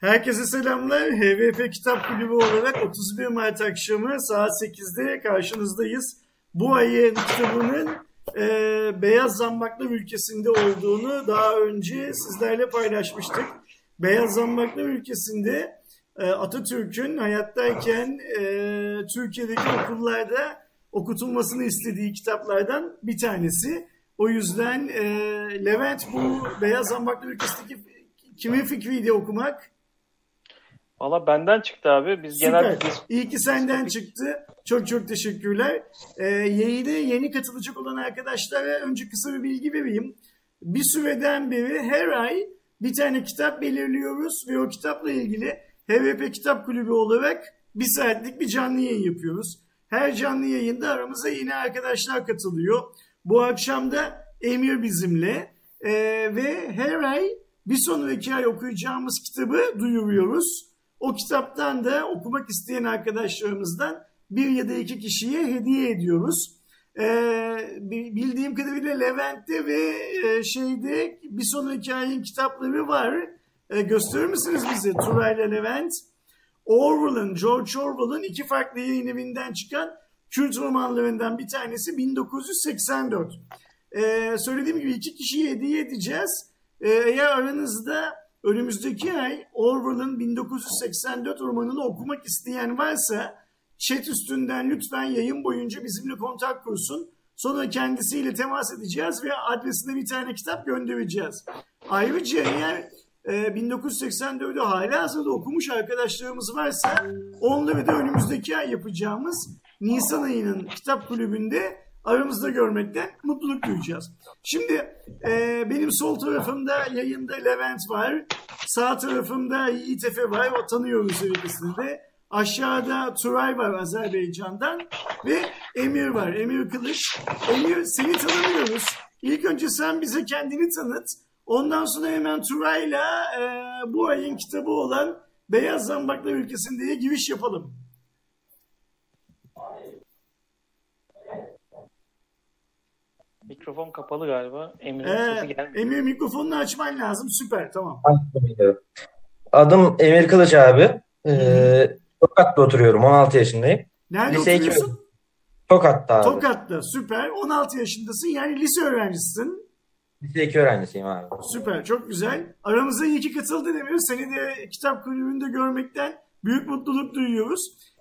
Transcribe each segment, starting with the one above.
Herkese selamlar. HVP Kitap Kulübü olarak 31 Mart akşamı saat 8'de karşınızdayız. Bu ayın kitabının e, Beyaz Zambaklar ülkesinde olduğunu daha önce sizlerle paylaşmıştık. Beyaz Zambaklar ülkesinde e, Atatürk'ün hayattayken e, Türkiye'deki okullarda okutulmasını istediği kitaplardan bir tanesi. O yüzden e, Levent bu Beyaz Zambaklar ülkesindeki kimin fikriydi okumak? Valla benden çıktı abi. Biz Süper. genelde biz İyi ki senden çıktı. Çok çok teşekkürler. Ee, yayına yeni katılacak olan arkadaşlara önce kısa bir bilgi vereyim. Bir süreden beri her ay bir tane kitap belirliyoruz ve o kitapla ilgili HVP Kitap Kulübü olarak bir saatlik bir canlı yayın yapıyoruz. Her canlı yayında aramıza yeni arkadaşlar katılıyor. Bu akşam da Emir bizimle Ee, ve her ay bir sonraki ay okuyacağımız kitabı duyuruyoruz. O kitaptan da okumak isteyen arkadaşlarımızdan bir ya da iki kişiye hediye ediyoruz. Ee, bildiğim kadarıyla Levent'te ve e, şeyde bir sonraki ayın kitapları var. Ee, gösterir misiniz bize Turay ile Levent? Orwell'ın, George Orwell'ın iki farklı yayın evinden çıkan Kürt romanlarından bir tanesi 1984. Ee, söylediğim gibi iki kişiye hediye edeceğiz. Ee, eğer aranızda önümüzdeki ay Orwell'ın 1984 romanını okumak isteyen varsa chat üstünden lütfen yayın boyunca bizimle kontak kursun. Sonra kendisiyle temas edeceğiz ve adresine bir tane kitap göndereceğiz. Ayrıca eğer e, 1984'ü hala hazırda okumuş arkadaşlarımız varsa onları da önümüzdeki ay yapacağımız Nisan ayının kitap kulübünde aramızda görmekten mutluluk duyacağız. Şimdi e, benim sol tarafımda yayında Levent var. Sağ tarafımda Yiğit Efe var. O tanıyoruz ikisini de. Aşağıda Turay var Azerbaycan'dan ve Emir var. Emir Kılıç. Emir seni tanımıyoruz. İlk önce sen bize kendini tanıt. Ondan sonra hemen Turay'la e, bu ayın kitabı olan Beyaz Zambaklar Ülkesi'ndeye giriş yapalım. Mikrofon kapalı galiba. Emir'in Ee, sesi gelmiyor. Emir mikrofonunu açman lazım. Süper tamam. Adım Emir Kılıç abi. Ee, Tokat'ta oturuyorum. 16 yaşındayım. Nerede Lise oturuyorsun? Tokat'ta abi. Tokat'ta. Süper. 16 yaşındasın. Yani lise öğrencisisin. Lise 2 öğrencisiyim abi. Süper. Çok güzel. Aramıza iyi ki katıldın Emir. Seni de kitap kulübünde görmekten büyük mutluluk duyuyoruz.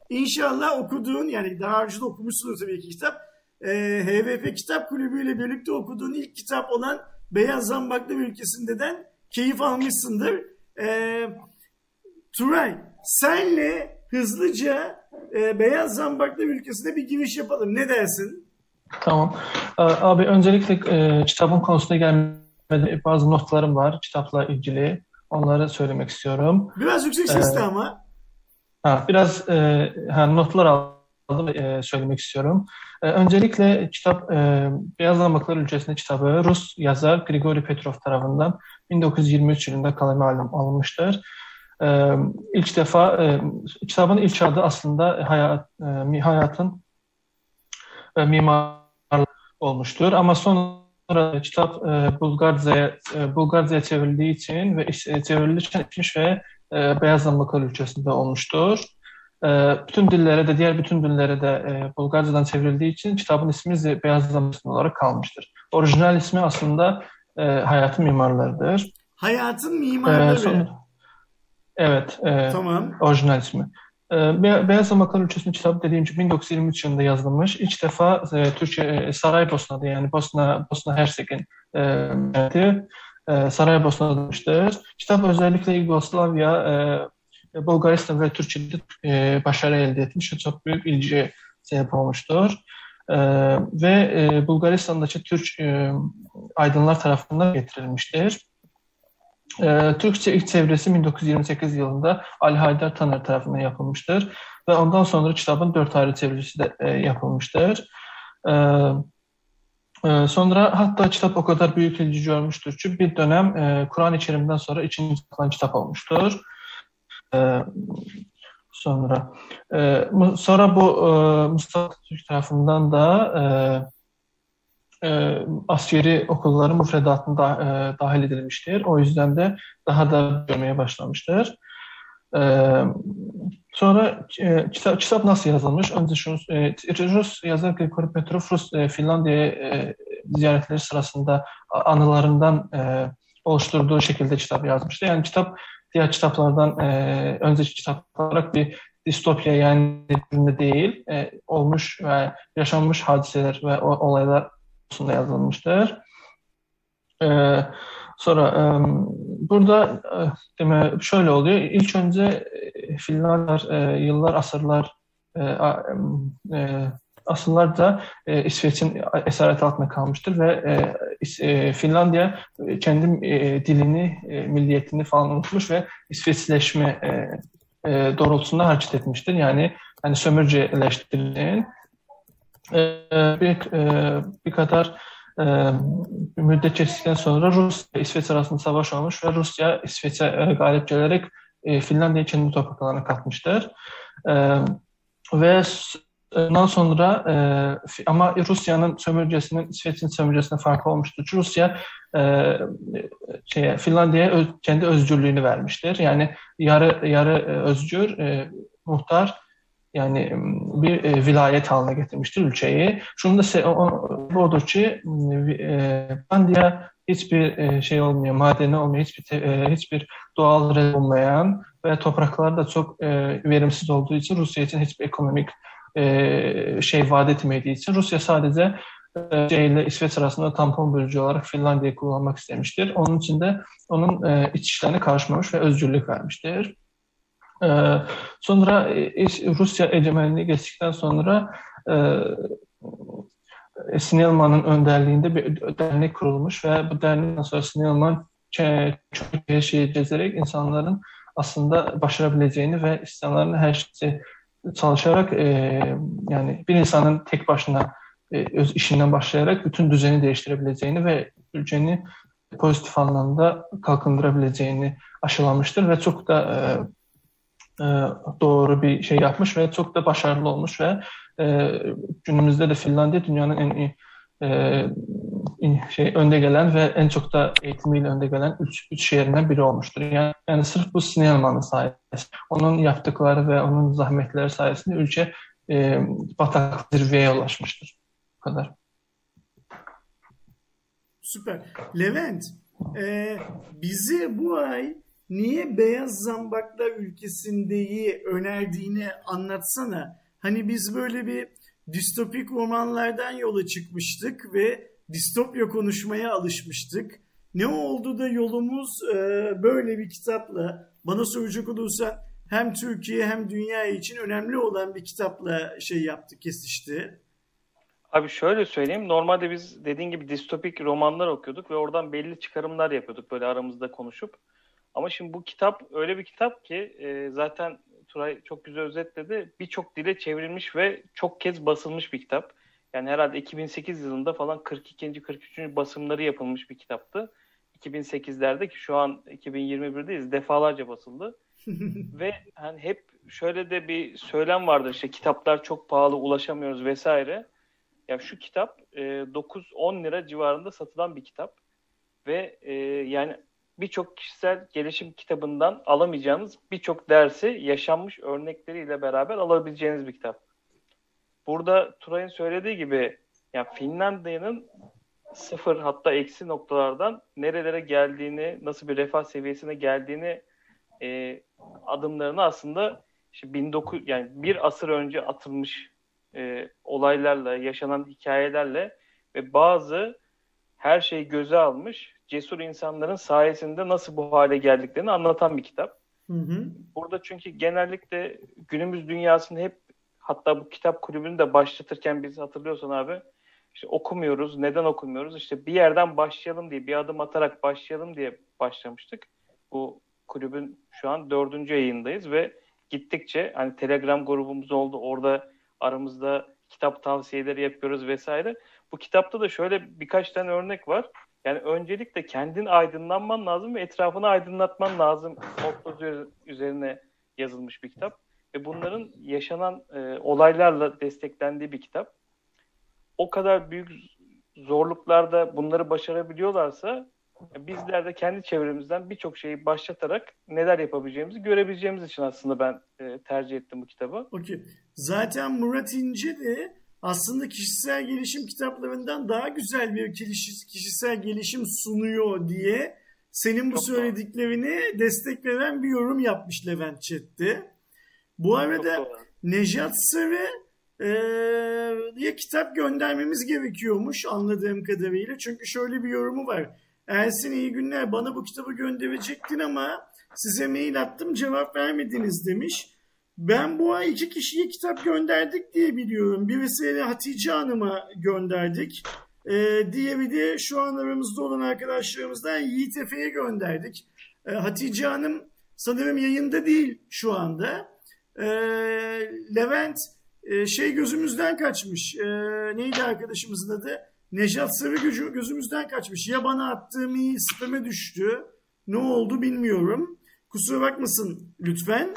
İnşallah okuduğun yani daha önce de okumuşsunuz tabii ki kitap. Ee, HVP Kitap Kulübü ile birlikte okuduğun ilk kitap olan Beyaz Zambaklar Ülkesi'nden keyif almışsındır. Ee, Turay senle hızlıca e, Beyaz Zambaklar Ülkesi'ne bir giriş yapalım. Ne dersin? Tamam. Ee, Abi öncelikle e, kitabın konusuna gelmeden bazı notlarım var kitapla ilgili. Onları söylemek istiyorum. Biraz yüksek sesle ama. Ha, biraz e, ha, notlar aldım e, söylemek istiyorum. E, öncelikle kitap e, Beyaz Zambaklar Ülkesi'nde kitabı Rus yazar Grigori Petrov tarafından 1923 yılında kaleme alın- alınmıştır. E, ilk defa e, kitabın ilk adı aslında hayat, e, hayatın e, mimarlığı olmuştur. Ama sonra kitap e, Bulgarca'ya e, Bulgarca'ya çevrildiği için ve e, çevrilirken içmiş ve e, Beyaz Zambaklar ülkesinde olmuştur. E, bütün dillere de diğer bütün dillere de e, Bulgarcadan çevrildiği için kitabın ismi Beyaz Zambaklar olarak kalmıştır. Orijinal ismi aslında e, Hayatın Mimarlarıdır. Hayatın E, mimarları. son- evet, e, Tamam. orijinal ismi. Ee, Be- Beyaz Zambaklar Ülkesi'nin kitabı dediğim gibi 1923 yılında yazılmış. İlk defa e, Türkiye Saraybosna'da yani Bosna Bosna Hersek'in e, Saraybosna'da yazılmıştır. Kitap özellikle Yugoslavya, e, Bulgaristan ve Türkiye'de e, başarı elde etmiş ve çok büyük ilgi sebep olmuştur. E, ve e, Bulgaristan'daki Türk e, aydınlar tarafından getirilmiştir. Ee, Türkçe ilk çevresi 1928 yılında Ali Haydar Taner tarafından yapılmıştır ve ondan sonra kitabın dört ayrı çevirisi de e, yapılmıştır. Ee, e, sonra hatta kitap o kadar büyük ilgi görmüştür ki bir dönem e, Kur'an-ı sonra ikinci kitap olmuştur. Ee, sonra e, sonra bu e, Mustafa Türk tarafından da e, e, askeri okulların müfredatına da, e, dahil edilmiştir. O yüzden de daha da görmeye başlamıştır. E, sonra e, kitap, nasıl yazılmış? Önce şunu, e, Rus yazar Grigori Petrov Rus e, Finlandiya'ya e, ziyaretleri sırasında anılarından e, oluşturduğu şekilde kitap yazmıştı. Yani kitap diğer kitaplardan e, önceki kitap olarak bir distopya yani değil, e, olmuş ve yaşanmış hadiseler ve olaylar konusunda yazılmıştır. E, sonra e, burada e, deme şöyle oluyor. İlk önce e, Finlandiyar e, yıllar, asırlar e, e, asıllarca e, İsveç'in esaret altında kalmıştır ve e, e, Finlandiya kendi e, dilini, e, milliyetini falan unutmuş ve İsveçleşme e, e, doğrultusunda hareket etmiştir. Yani sömürceleştirildiğin e, bir, e, bir kadar e, müddet geçtikten sonra Rusya İsveç arasında savaş olmuş ve Rusya İsveç'e e, galip gelerek e, Finlandiya'yı kendi topraklarına katmıştır. E, ve Ondan sonra e, ama Rusya'nın sömürgesinin İsveç'in sömürgesine farkı olmuştur. Rusya e, şeye, Finlandiya'ya öz, kendi özgürlüğünü vermiştir. Yani yarı yarı e, özgür e, muhtar yani bir e, vilayet haline getirmiştir ülkeyi. Şunu da o, odur ki e, Finlandiya hiçbir e, şey olmuyor, madeni olmuyor, hiçbir e, hiçbir doğal olmayan ve topraklar da çok e, verimsiz olduğu için Rusya için hiçbir ekonomik e, şey vaat etmediği için Rusya sadece e, şey ile İsveç arasında tampon bölücü olarak Finlandiya'yı kullanmak istemiştir. Onun için de onun e, iç işlerine karışmamış ve özgürlük vermiştir. E, sonra e, Rusya egemenliği geçtikten sonra e, Snellman'ın önderliğinde bir dernek kurulmuş ve bu dernekten sonra Snellman çok şey gezerek insanların aslında başarabileceğini ve insanların her şeyi çalışarak e, yani bir insanın tek başına e, öz işinden başlayarak bütün düzeni değiştirebileceğini ve ülkeni pozitif anlamda kalkındırabileceğini aşılamıştır ve çok da e, e, doğru bir şey yapmış ve çok da başarılı olmuş ve e, günümüzde de Finlandiya dünyanın en iyi e, şey önde gelen ve en çok da eğitimiyle önde gelen üç, üç şehrinden biri olmuştur. Yani, yani sırf bu Sinelman'ın sayesinde, onun yaptıkları ve onun zahmetleri sayesinde ülke e, batak zirveye ulaşmıştır. Bu kadar. Süper. Levent, e, bizi bu ay niye Beyaz Zambaklar ülkesindeyi önerdiğini anlatsana. Hani biz böyle bir distopik romanlardan yola çıkmıştık ve distopya konuşmaya alışmıştık. Ne oldu da yolumuz e, böyle bir kitapla bana soracak olursan hem Türkiye hem dünya için önemli olan bir kitapla şey yaptı, kesişti. Abi şöyle söyleyeyim. Normalde biz dediğin gibi distopik romanlar okuyorduk ve oradan belli çıkarımlar yapıyorduk böyle aramızda konuşup. Ama şimdi bu kitap öyle bir kitap ki e, zaten Turay çok güzel özetledi. Birçok dile çevrilmiş ve çok kez basılmış bir kitap. Yani herhalde 2008 yılında falan 42. 43. basımları yapılmış bir kitaptı. 2008'lerde ki şu an 2021'deyiz defalarca basıldı. ve hani hep şöyle de bir söylem vardır işte kitaplar çok pahalı ulaşamıyoruz vesaire. Ya şu kitap e, 9-10 lira civarında satılan bir kitap ve e, yani birçok kişisel gelişim kitabından alamayacağınız birçok dersi yaşanmış örnekleriyle beraber alabileceğiniz bir kitap. Burada Turay'ın söylediği gibi yani Finlandiya'nın sıfır hatta eksi noktalardan nerelere geldiğini, nasıl bir refah seviyesine geldiğini e, adımlarını aslında işte 19 yani bir asır önce atılmış e, olaylarla, yaşanan hikayelerle ve bazı her şeyi göze almış cesur insanların sayesinde nasıl bu hale geldiklerini anlatan bir kitap. Hı hı. Burada çünkü genellikle günümüz dünyasında hep hatta bu kitap kulübünü de başlatırken biz hatırlıyorsan abi işte okumuyoruz. Neden okumuyoruz? İşte bir yerden başlayalım diye, bir adım atarak başlayalım diye başlamıştık. Bu kulübün şu an dördüncü yayındayız ve gittikçe hani Telegram grubumuz oldu. Orada aramızda kitap tavsiyeleri yapıyoruz vesaire. Bu kitapta da şöyle birkaç tane örnek var. Yani öncelikle kendin aydınlanman lazım ve etrafını aydınlatman lazım nokta üzerine yazılmış bir kitap. Ve bunların yaşanan e, olaylarla desteklendiği bir kitap. O kadar büyük zorluklarda bunları başarabiliyorlarsa bizler de kendi çevremizden birçok şeyi başlatarak neler yapabileceğimizi görebileceğimiz için aslında ben e, tercih ettim bu kitabı. Okey. Zaten Murat İnce de aslında kişisel gelişim kitaplarından daha güzel bir kişisel gelişim sunuyor diye senin bu Çok söylediklerini destek veren bir yorum yapmış Levent Çet'te. Bu arada Nejat Sarı e, kitap göndermemiz gerekiyormuş anladığım kadarıyla. Çünkü şöyle bir yorumu var. Ersin iyi günler bana bu kitabı gönderecektin ama size mail attım cevap vermediniz demiş. Ben bu ay iki kişiye kitap gönderdik diye biliyorum. Birisi Hatice Hanım'a gönderdik. Ee, diğeri de şu an aramızda olan arkadaşlarımızdan Yiğit Efe'ye gönderdik. Ee, Hatice Hanım sanırım yayında değil şu anda. Ee, Levent e, şey gözümüzden kaçmış. Ee, neydi arkadaşımızın adı? Nejat Sarı gücü gözümüzden kaçmış. Ya bana attığım iyi spam'e düştü. Ne oldu bilmiyorum. Kusura bakmasın lütfen.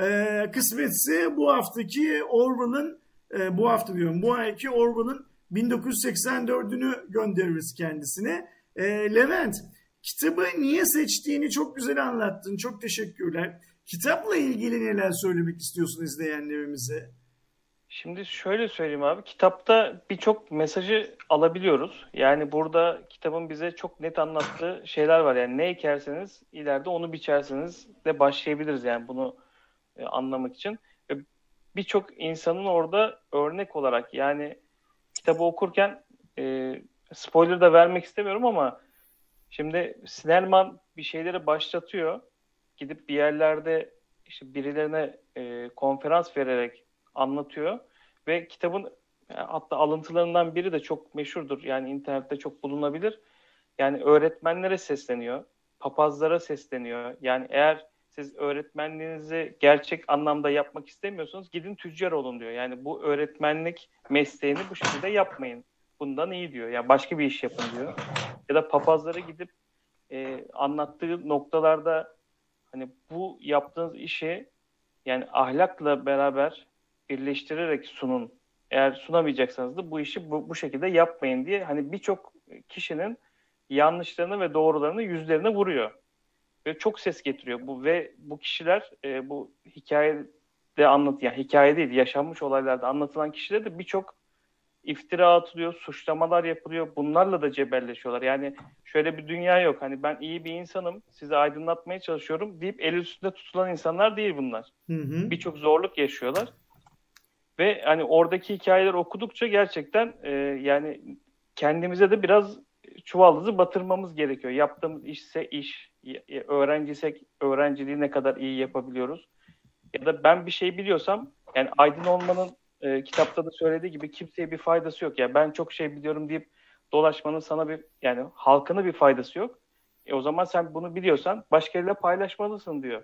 Ee, kısmetse bu haftaki Orwell'ın e, bu hafta diyorum bu ayki Orwell'ın 1984'ünü göndeririz kendisine. E, Levent kitabı niye seçtiğini çok güzel anlattın. Çok teşekkürler. Kitapla ilgili neler söylemek istiyorsun izleyenlerimize? Şimdi şöyle söyleyeyim abi. Kitapta birçok mesajı alabiliyoruz. Yani burada kitabın bize çok net anlattığı şeyler var. Yani ne ekerseniz ileride onu biçerseniz de başlayabiliriz yani bunu e, anlamak için. Ve birçok insanın orada örnek olarak yani kitabı okurken e, spoiler da vermek istemiyorum ama şimdi Sinelman bir şeyleri başlatıyor. Gidip bir yerlerde işte birilerine e, konferans vererek anlatıyor ve kitabın e, hatta alıntılarından biri de çok meşhurdur. Yani internette çok bulunabilir. Yani öğretmenlere sesleniyor, papazlara sesleniyor. Yani eğer siz öğretmenliğinizi gerçek anlamda yapmak istemiyorsanız gidin tüccar olun diyor. Yani bu öğretmenlik mesleğini bu şekilde yapmayın. Bundan iyi diyor. Yani başka bir iş yapın diyor. Ya da papazlara gidip e, anlattığı noktalarda hani bu yaptığınız işi yani ahlakla beraber birleştirerek sunun. Eğer sunamayacaksanız da bu işi bu, bu şekilde yapmayın diye hani birçok kişinin yanlışlarını ve doğrularını yüzlerine vuruyor. Ve çok ses getiriyor bu ve bu kişiler e, bu hikayede anlat yani hikaye değil yaşanmış olaylarda anlatılan kişiler de birçok iftira atılıyor, suçlamalar yapılıyor. Bunlarla da cebelleşiyorlar. Yani şöyle bir dünya yok. Hani ben iyi bir insanım, sizi aydınlatmaya çalışıyorum deyip el üstünde tutulan insanlar değil bunlar. Birçok zorluk yaşıyorlar. Ve hani oradaki hikayeler okudukça gerçekten e, yani kendimize de biraz çuvaldızı batırmamız gerekiyor. Yaptığımız işse iş, öğrenciysek öğrenciliği ne kadar iyi yapabiliyoruz. Ya da ben bir şey biliyorsam yani aydın olmanın e, kitapta da söylediği gibi kimseye bir faydası yok. Yani ben çok şey biliyorum deyip dolaşmanın sana bir yani halkına bir faydası yok. E o zaman sen bunu biliyorsan başkalarıyla paylaşmalısın diyor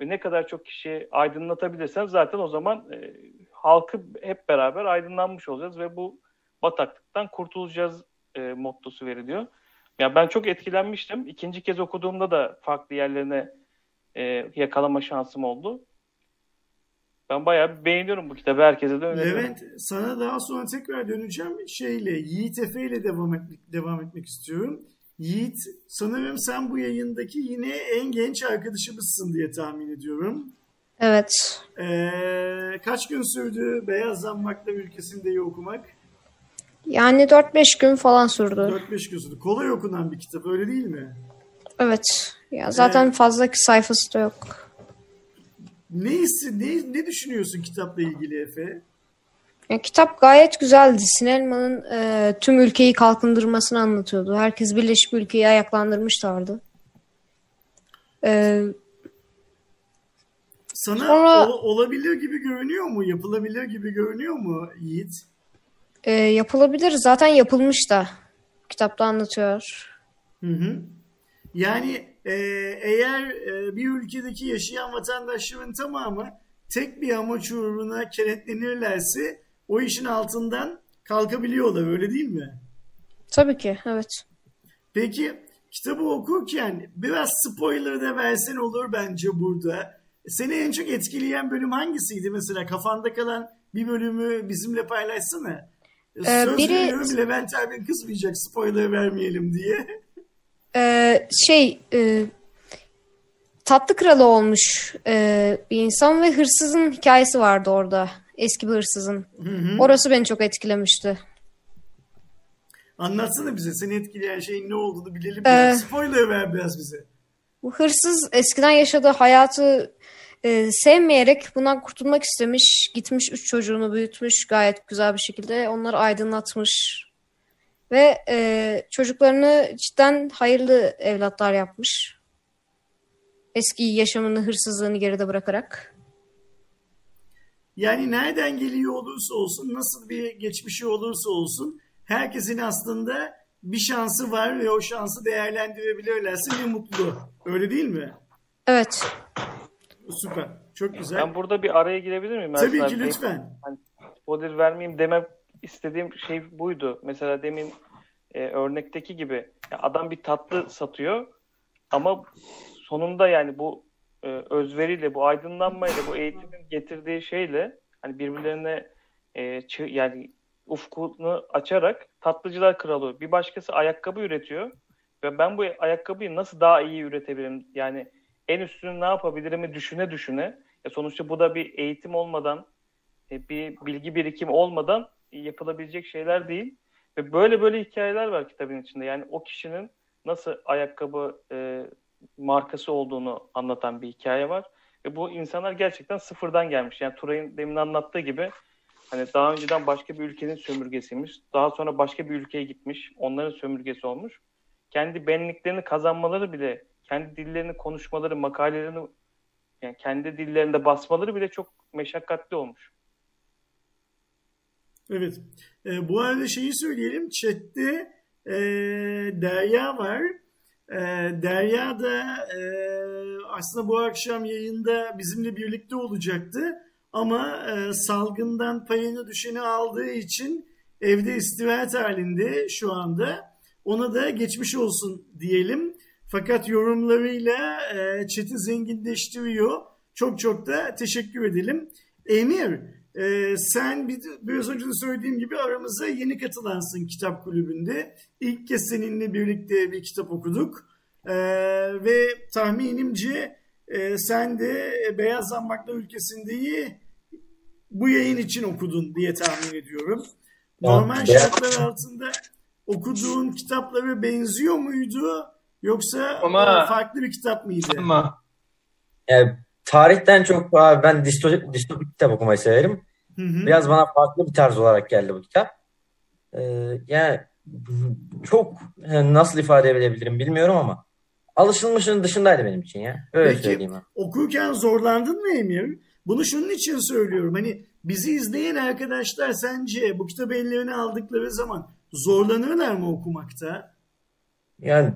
ve ne kadar çok kişiyi aydınlatabilirsen zaten o zaman e, halkı hep beraber aydınlanmış olacağız ve bu bataklıktan kurtulacağız e, mottosu veriliyor. Ya ben çok etkilenmiştim. İkinci kez okuduğumda da farklı yerlerine e, yakalama şansım oldu. Ben bayağı beğeniyorum bu kitabı. Herkese de öneriyorum. Levent sana daha sonra tekrar döneceğim. Şeyle Yiğit Efe ile devam etmek, devam etmek istiyorum. Yiğit sanırım sen bu yayındaki yine en genç arkadaşımızsın diye tahmin ediyorum. Evet. Ee, kaç gün sürdü Beyaz Zammaklar ülkesindeyi okumak? Yani 4-5 gün falan sürdü. 4-5 gün sürdü. Kolay okunan bir kitap öyle değil mi? Evet. Ya zaten ee, fazla sayfası da yok. Ne, ne, ne düşünüyorsun kitapla ilgili Efe? Ya, kitap gayet güzeldi. Sinelman'ın e, tüm ülkeyi kalkındırmasını anlatıyordu. Herkes birleşip ülkeyi ayaklandırmışlardı. E, Sana sonra, ol, olabilir gibi görünüyor mu? Yapılabilir gibi görünüyor mu Yiğit? E, yapılabilir. Zaten yapılmış da. Kitapta anlatıyor. Hı hı. Yani e, eğer e, bir ülkedeki yaşayan vatandaşların tamamı tek bir amaç uğruna kenetlenirlerse o işin altından kalkabiliyorlar öyle değil mi? Tabii ki evet. Peki kitabı okurken biraz spoiler da versen olur bence burada. Seni en çok etkileyen bölüm hangisiydi mesela kafanda kalan bir bölümü bizimle paylaşsana. Ee, Söz biri... veriyorum Levent abin kızmayacak spoiler vermeyelim diye. şey e, tatlı kralı olmuş e, bir insan ve hırsızın hikayesi vardı orada. Eski bir hırsızın. Orası beni çok etkilemişti. Anlatsana bize seni etkileyen şeyin ne olduğunu bilelim. Ee, biraz. Spoiler ver biraz bize. Bu hırsız eskiden yaşadığı hayatı e, sevmeyerek bundan kurtulmak istemiş. Gitmiş üç çocuğunu büyütmüş gayet güzel bir şekilde. Onları aydınlatmış. Ve e, çocuklarını cidden hayırlı evlatlar yapmış. Eski yaşamını, hırsızlığını geride bırakarak. Yani nereden geliyor olursa olsun, nasıl bir geçmişi olursa olsun herkesin aslında bir şansı var ve o şansı değerlendirebilirlerse ne mutlu. Öyle değil mi? Evet. Süper. Çok güzel. Ben burada bir araya girebilir miyim? Tabii Ersin ki abi? lütfen. spoiler vermeyeyim demem istediğim şey buydu. Mesela demin e, örnekteki gibi adam bir tatlı satıyor ama sonunda yani bu e, özveriyle, bu aydınlanmayla, bu eğitimin getirdiği şeyle hani birbirlerine e, çı- yani ufkunu açarak tatlıcılar kralı. Bir başkası ayakkabı üretiyor ve ben bu ayakkabıyı nasıl daha iyi üretebilirim? Yani en üstünü ne yapabilirimi düşüne düşüne. Ya sonuçta bu da bir eğitim olmadan e, bir bilgi birikimi olmadan yapılabilecek şeyler değil. Ve böyle böyle hikayeler var kitabın içinde. Yani o kişinin nasıl ayakkabı e, markası olduğunu anlatan bir hikaye var. Ve bu insanlar gerçekten sıfırdan gelmiş. Yani Turay'ın demin anlattığı gibi hani daha önceden başka bir ülkenin sömürgesiymiş. Daha sonra başka bir ülkeye gitmiş. Onların sömürgesi olmuş. Kendi benliklerini kazanmaları bile, kendi dillerini konuşmaları, makalelerini yani kendi dillerinde basmaları bile çok meşakkatli olmuş. Evet. E, bu arada şeyi söyleyelim. Chat'te e, Derya var. E, Derya da e, aslında bu akşam yayında bizimle birlikte olacaktı. Ama e, salgından payını düşeni aldığı için evde istirahat halinde şu anda. Ona da geçmiş olsun diyelim. Fakat yorumlarıyla e, chat'i zenginleştiriyor. Çok çok da teşekkür edelim. Emir, e, sen bir, biraz önce de söylediğim gibi aramıza yeni katılansın kitap kulübünde. İlk kez seninle birlikte bir kitap okuduk. E, ve tahminimce e, sen de Beyaz Zambaklar ülkesindeyi bu yayın için okudun diye tahmin ediyorum. Normal şartlar altında okuduğun kitaplara benziyor muydu? Yoksa Ama- e, farklı bir kitap mıydı? Ama Yani tarihten çok abi ben distopik, distopik kitap okumayı severim. Hı hı. Biraz bana farklı bir tarz olarak geldi bu kitap. Ee, yani çok e, nasıl ifade edebilirim bilmiyorum ama alışılmışın dışındaydı benim için ya. Öyle Peki söyleyeyim abi. okurken zorlandın mı Emir? Bunu şunun için söylüyorum. Hani bizi izleyen arkadaşlar sence bu kitabı ellerine aldıkları zaman zorlanırlar mı okumakta? Yani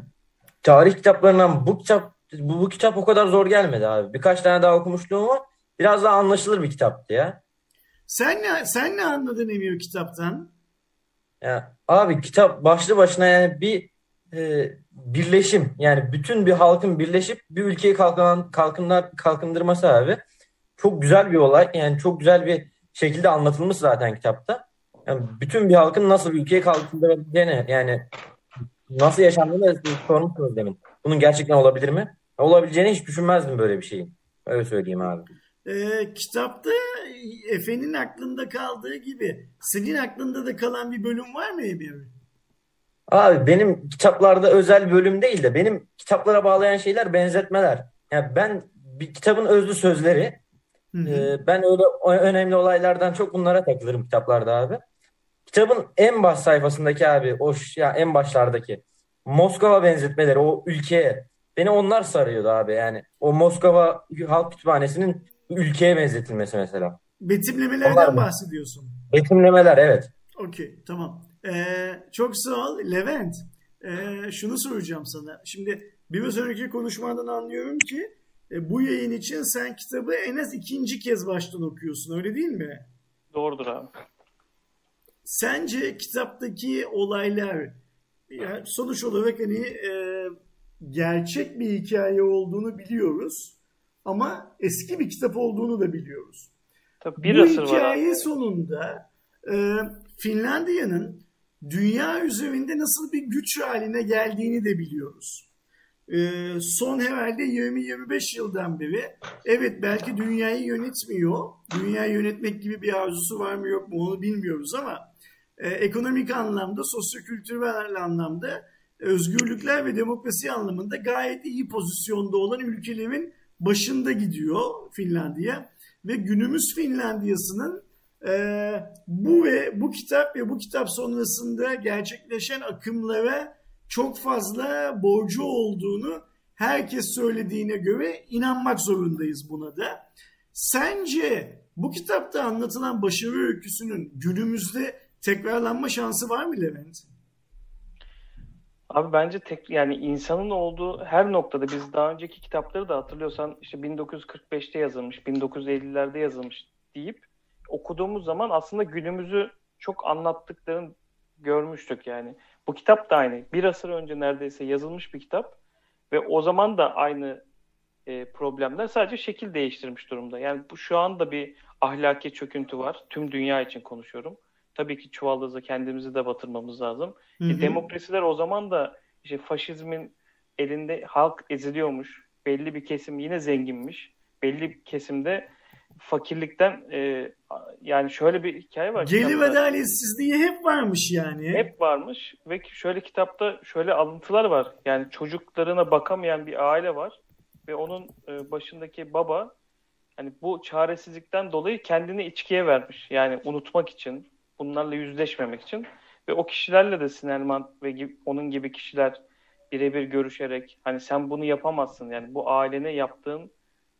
tarih kitaplarından bu kitap bu, bu kitap o kadar zor gelmedi abi. Birkaç tane daha okumuşluğum var. Biraz daha anlaşılır bir kitaptı ya. Sen ne, sen ne anladın Emir kitaptan? Ya abi kitap başlı başına yani bir e, birleşim yani bütün bir halkın birleşip bir ülkeyi kalkınan, kalkınlar, kalkındırması abi. Çok güzel bir olay yani çok güzel bir şekilde anlatılmış zaten kitapta. Yani bütün bir halkın nasıl bir ülkeyi kalkındırabileceğini yani nasıl yaşandığını sormuşsunuz demin. Bunun gerçekten olabilir mi? Olabileceğini hiç düşünmezdim böyle bir şeyin. Öyle söyleyeyim abi. Ee, kitapta Efe'nin aklında kaldığı gibi senin aklında da kalan bir bölüm var mı Emir? Abi benim kitaplarda özel bölüm değil de benim kitaplara bağlayan şeyler benzetmeler. Yani ben bir kitabın özlü sözleri Hı hı. Ee, ben öyle önemli olaylardan çok bunlara takılırım kitaplarda abi. Kitabın en baş sayfasındaki abi o ya en başlardaki Moskova benzetmeleri o ülkeye beni onlar sarıyordu abi yani. O Moskova Halk Kütüphanesi'nin ülkeye benzetilmesi mesela. Betimlemelerden Onlar bahsediyorsun. Betimlemeler evet. Okey, tamam. Ee, çok sağ ol. Levent, ee, şunu soracağım sana. Şimdi biraz önceki konuşmadan anlıyorum ki e, bu yayın için sen kitabı en az ikinci kez baştan okuyorsun, öyle değil mi? Doğrudur abi. Sence kitaptaki olaylar yani sonuç olarak hani e, gerçek bir hikaye olduğunu biliyoruz ama eski bir kitap olduğunu da biliyoruz. Tabii bir Bu var hikaye abi. sonunda e, Finlandiya'nın dünya üzerinde nasıl bir güç haline geldiğini de biliyoruz. e, son herhalde 20-25 yıldan beri evet belki dünyayı yönetmiyor. Dünyayı yönetmek gibi bir arzusu var mı yok mu onu bilmiyoruz ama e, ekonomik anlamda, sosyokültürel anlamda özgürlükler ve demokrasi anlamında gayet iyi pozisyonda olan ülkelerin başında gidiyor Finlandiya ve günümüz Finlandiya'sının e, bu ve bu kitap ve bu kitap sonrasında gerçekleşen akımlara çok fazla borcu olduğunu herkes söylediğine göre inanmak zorundayız buna da. Sence bu kitapta anlatılan başarı öyküsünün günümüzde tekrarlanma şansı var mı Levent? Abi bence tek yani insanın olduğu her noktada biz daha önceki kitapları da hatırlıyorsan işte 1945'te yazılmış, 1950'lerde yazılmış deyip okuduğumuz zaman aslında günümüzü çok anlattıklarını görmüştük yani. Bu kitap da aynı. Bir asır önce neredeyse yazılmış bir kitap ve o zaman da aynı e, problemler sadece şekil değiştirmiş durumda. Yani bu şu anda bir ahlaki çöküntü var. Tüm dünya için konuşuyorum. Tabii ki çuvaldızı kendimizi de batırmamız lazım. Hı hı. E, demokrasiler o zaman da işte faşizmin elinde halk eziliyormuş. Belli bir kesim yine zenginmiş. Belli bir kesimde fakirlikten e, yani şöyle bir hikaye var. Gelir adaletsizliği hep varmış yani. Hep varmış ve şöyle kitapta şöyle alıntılar var. Yani çocuklarına bakamayan bir aile var ve onun e, başındaki baba hani bu çaresizlikten dolayı kendini içkiye vermiş. Yani unutmak için, bunlarla yüzleşmemek için ve o kişilerle de Sinelman ve onun gibi kişiler birebir görüşerek hani sen bunu yapamazsın yani bu ailene yaptığın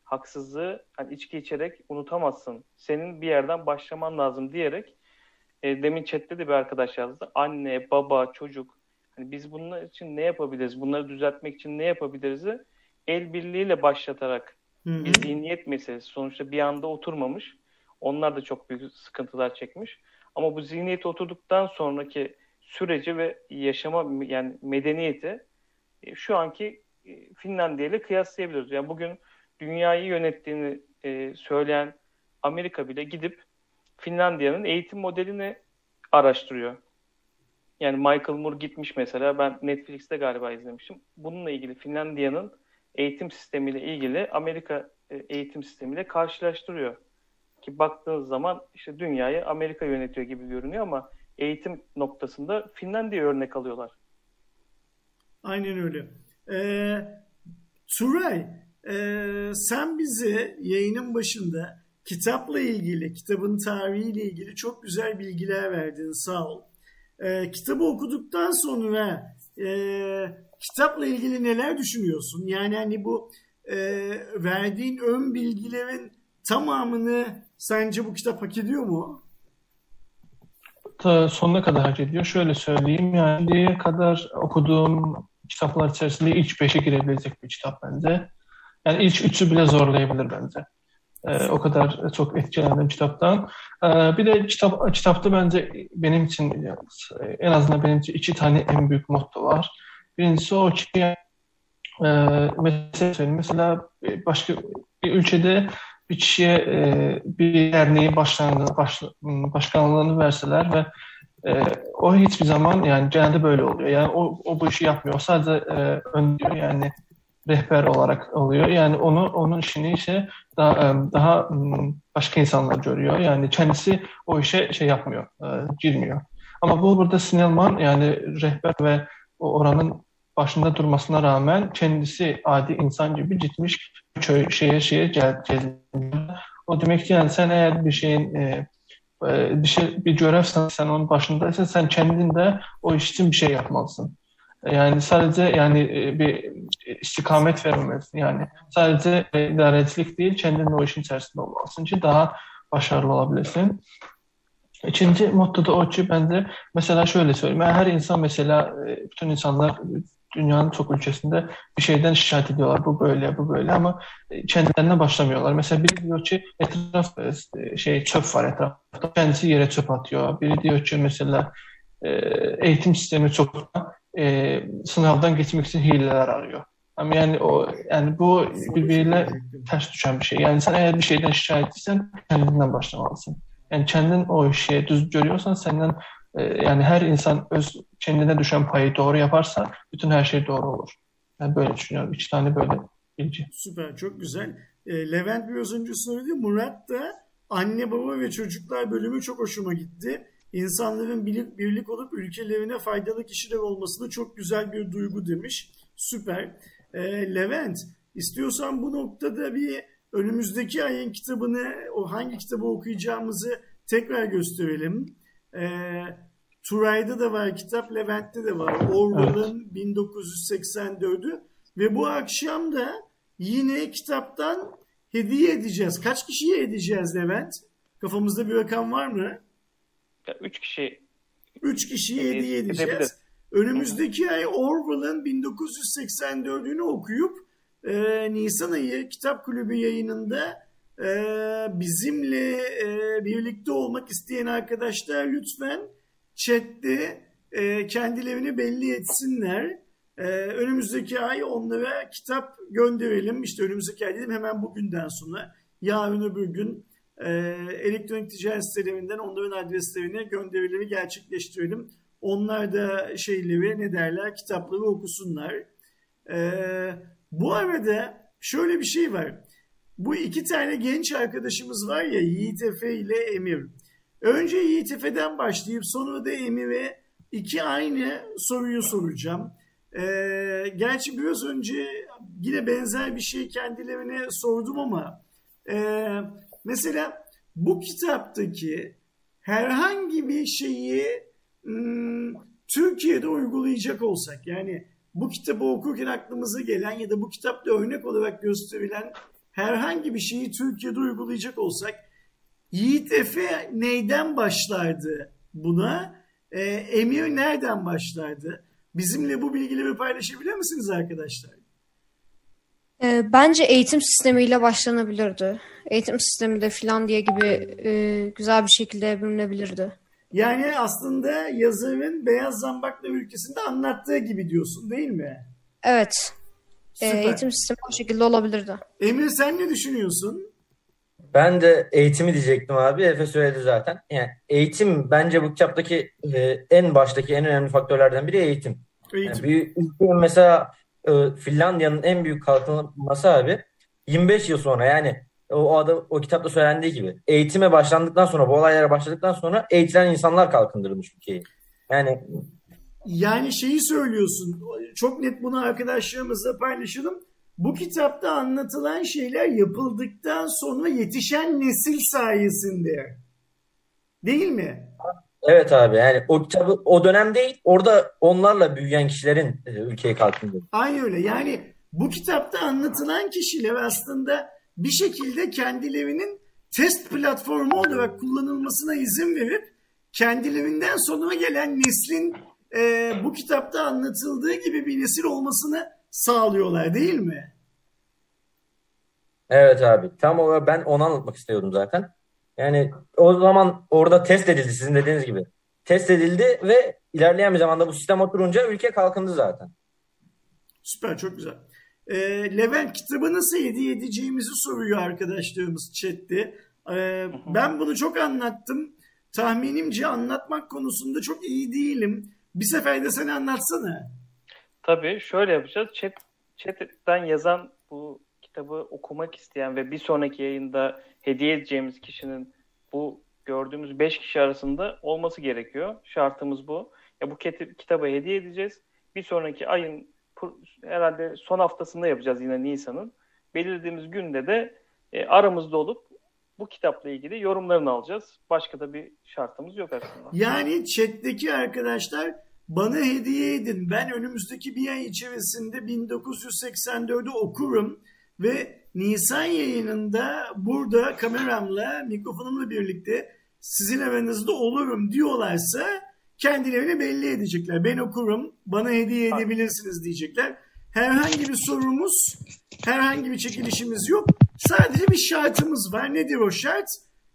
haksızlığı hani içki içerek unutamazsın. Senin bir yerden başlaman lazım diyerek e, demin chatte de bir arkadaş yazdı. Anne, baba, çocuk hani biz bunlar için ne yapabiliriz? Bunları düzeltmek için ne yapabiliriz? El birliğiyle başlatarak Hı-hı. bir zihniyet meselesi. Sonuçta bir anda oturmamış. Onlar da çok büyük sıkıntılar çekmiş. Ama bu zihniyet oturduktan sonraki süreci ve yaşama yani medeniyeti e, şu anki e, Finlandiya ile kıyaslayabiliriz. Yani bugün dünyayı yönettiğini e, söyleyen Amerika bile gidip Finlandiya'nın eğitim modelini araştırıyor. Yani Michael Moore gitmiş mesela ben Netflix'te galiba izlemiştim. Bununla ilgili Finlandiya'nın eğitim sistemiyle ilgili Amerika eğitim sistemiyle karşılaştırıyor. Ki baktığınız zaman işte dünyayı Amerika yönetiyor gibi görünüyor ama eğitim noktasında Finlandiya örnek alıyorlar. Aynen öyle. Ee, Turay, e, sen bize yayının başında kitapla ilgili, kitabın tarihiyle ilgili çok güzel bilgiler verdin. Sağ ol. E, kitabı okuduktan sonra e, kitapla ilgili neler düşünüyorsun? Yani hani bu e, verdiğin ön bilgilerin tamamını sence bu kitap hak ediyor mu? Ta sonuna kadar hak ediyor. Şöyle söyleyeyim yani diye kadar okuduğum kitaplar içerisinde ilk beşe girebilecek bir kitap bence. Yani ilk üçü bile zorlayabilir bence. Ee, o kadar çok etkilendim kitaptan. Ee, bir de kitap kitapta bence benim için en azından benim için iki tane en büyük motto var. Birincisi o ki e, mesela, mesela başka bir ülkede bir kişiye e, bir derneği başkanlığını, baş, başkanlığını verseler ve e, o hiçbir zaman yani genelde böyle oluyor. Yani o, o bu işi yapmıyor. Sadece e, ön diyor yani rehber olarak oluyor. Yani onu onun işini ise daha e, daha başka insanlar görüyor. Yani kendisi o işe şey yapmıyor, e, girmiyor. Ama bu burada Sinelman yani rehber ve oranın başında durmasına rağmen kendisi adi insan gibi gitmiş köy, şeye şeye geldi. O demek ki yani sen eğer bir şeyin e, e, bir şey bir görevsen sen onun başındaysan sen kendin de o iş için bir şey yapmalısın. Yani sadece yani e, bir istikamet vermelisin. Yani sadece idarecilik değil kendin o işin içerisinde olmalısın ki daha başarılı olabilirsin. İkinci motto da o ki bence mesela şöyle söyleyeyim. Her insan mesela e, bütün insanlar dünyanın çox ölkəsində bir şeydən şikayət ediyorlar. Bu belə, bu belə, amma e, kəndlərinə başlamıyorlar. Məsələn, biri deyir ki, ətraf e, şey çöp var ətrafda. Kəndisi yerə çöp atıyor. Biri deyir ki, məsələn, e, eğitim sistemi çox e, sınavdan keçmək üçün hiylələr arıyor. Amma yəni o yəni bu bir-birinə tərs düşən bir şey. Yəni sən əgər bir şeydən şikayətlisən, kəndindən başlamalısan. Yəni kəndin o işi düz görüyorsan, səndən yani her insan öz kendine düşen payı doğru yaparsa bütün her şey doğru olur. Yani böyle düşünüyorum. İki tane böyle bilgi. Süper, çok güzel. E, Levent biraz önce söyledi. Murat da anne baba ve çocuklar bölümü çok hoşuma gitti. İnsanların birlik, birlik olup ülkelerine faydalı kişiler olması da çok güzel bir duygu demiş. Süper. E, Levent, istiyorsan bu noktada bir önümüzdeki ayın kitabını, o hangi kitabı okuyacağımızı tekrar gösterelim. E, Turay'da da var kitap, Levent'te de var. Orwell'ın 1984'ü. Ve bu akşam da yine kitaptan hediye edeceğiz. Kaç kişiye edeceğiz Levent? Kafamızda bir rakam var mı? Ya, üç kişi Üç kişiye hediye edeceğiz. edebilir. Önümüzdeki ay Orwell'ın 1984'ünü okuyup e, Nisan ayı Kitap Kulübü yayınında bizimle e, birlikte olmak isteyen arkadaşlar lütfen chatte e, kendilerini belli etsinler. E, önümüzdeki ay onlara kitap gönderelim. İşte önümüzdeki ay dedim hemen bugünden sonra. Yarın öbür gün e, elektronik ticaret sitelerinden onların adreslerine gönderileri gerçekleştirelim. Onlar da şeyleri ne derler kitapları okusunlar. Ee, bu arada şöyle bir şey var. Bu iki tane genç arkadaşımız var ya Yiğit Efe ile Emir. Önce Yiğit Efe'den başlayıp sonra da Emir'e iki aynı soruyu soracağım. Ee, gerçi biraz önce yine benzer bir şey kendilerine sordum ama e, mesela bu kitaptaki herhangi bir şeyi hmm, Türkiye'de uygulayacak olsak yani bu kitabı okurken aklımıza gelen ya da bu kitapta örnek olarak gösterilen herhangi bir şeyi Türkiye'de uygulayacak olsak Yiğit Efe neyden başlardı buna? Ee, Emir nereden başlardı? Bizimle bu bilgileri paylaşabilir misiniz arkadaşlar? Ee, bence eğitim sistemiyle başlanabilirdi. Eğitim sistemi de Finlandiya gibi e, güzel bir şekilde bölünebilirdi. Yani aslında yazarın Beyaz Zambaklar ülkesinde anlattığı gibi diyorsun değil mi? Evet. Ee, Süper. eğitim sistemi o şekilde olabilirdi. Emir sen ne düşünüyorsun? Ben de eğitimi diyecektim abi. Efe söyledi zaten. Yani eğitim bence bu kitaptaki e, en baştaki en önemli faktörlerden biri eğitim. Yani Eğitim. bir ülkenin mesela e, Finlandiya'nın en büyük kalkınması abi 25 yıl sonra yani o, o, adam, o kitapta söylendiği gibi eğitime başlandıktan sonra bu olaylara başladıktan sonra eğitilen insanlar kalkındırmış ülkeyi. Yani Yani şeyi söylüyorsun. Çok net bunu arkadaşlarımızla paylaşalım. Bu kitapta anlatılan şeyler yapıldıktan sonra yetişen nesil sayesinde. Değil mi? evet abi yani o kitabı o dönem değil orada onlarla büyüyen kişilerin e, ülkeyi kalkındırdı. Aynı öyle. Yani bu kitapta anlatılan kişiler aslında bir şekilde kendilerinin test platformu olarak kullanılmasına izin verip kendilerinden sonra gelen neslin e, bu kitapta anlatıldığı gibi bir nesil olmasını sağlıyorlar değil mi? Evet abi. Tam olarak ben onu anlatmak istiyordum zaten. Yani o zaman orada test edildi sizin dediğiniz gibi. Test edildi ve ilerleyen bir zamanda bu sistem oturunca ülke kalkındı zaten. Süper çok güzel. E, Levent kitabı nasıl hediye edeceğimizi soruyor arkadaşlarımız chatte. E, ben bunu çok anlattım. Tahminimce anlatmak konusunda çok iyi değilim. Bir sefer de sen anlatsana. Tabii şöyle yapacağız. Chat, chatten yazan bu kitabı okumak isteyen ve bir sonraki yayında hediye edeceğimiz kişinin bu gördüğümüz 5 kişi arasında olması gerekiyor. Şartımız bu. Ya bu kitabı hediye edeceğiz. Bir sonraki ayın herhalde son haftasında yapacağız yine Nisan'ın. Belirlediğimiz günde de e, aramızda olup bu kitapla ilgili yorumlarını alacağız. Başka da bir şartımız yok aslında. Yani chat'teki arkadaşlar bana hediye edin. Ben önümüzdeki bir ay içerisinde 1984'ü okurum ve Nisan yayınında burada kameramla, mikrofonumla birlikte sizin aranızda olurum diyorlarsa kendilerini belli edecekler. Ben okurum, bana hediye edebilirsiniz diyecekler. Herhangi bir sorumuz, herhangi bir çekilişimiz yok. Sadece bir şartımız var. Nedir o şart?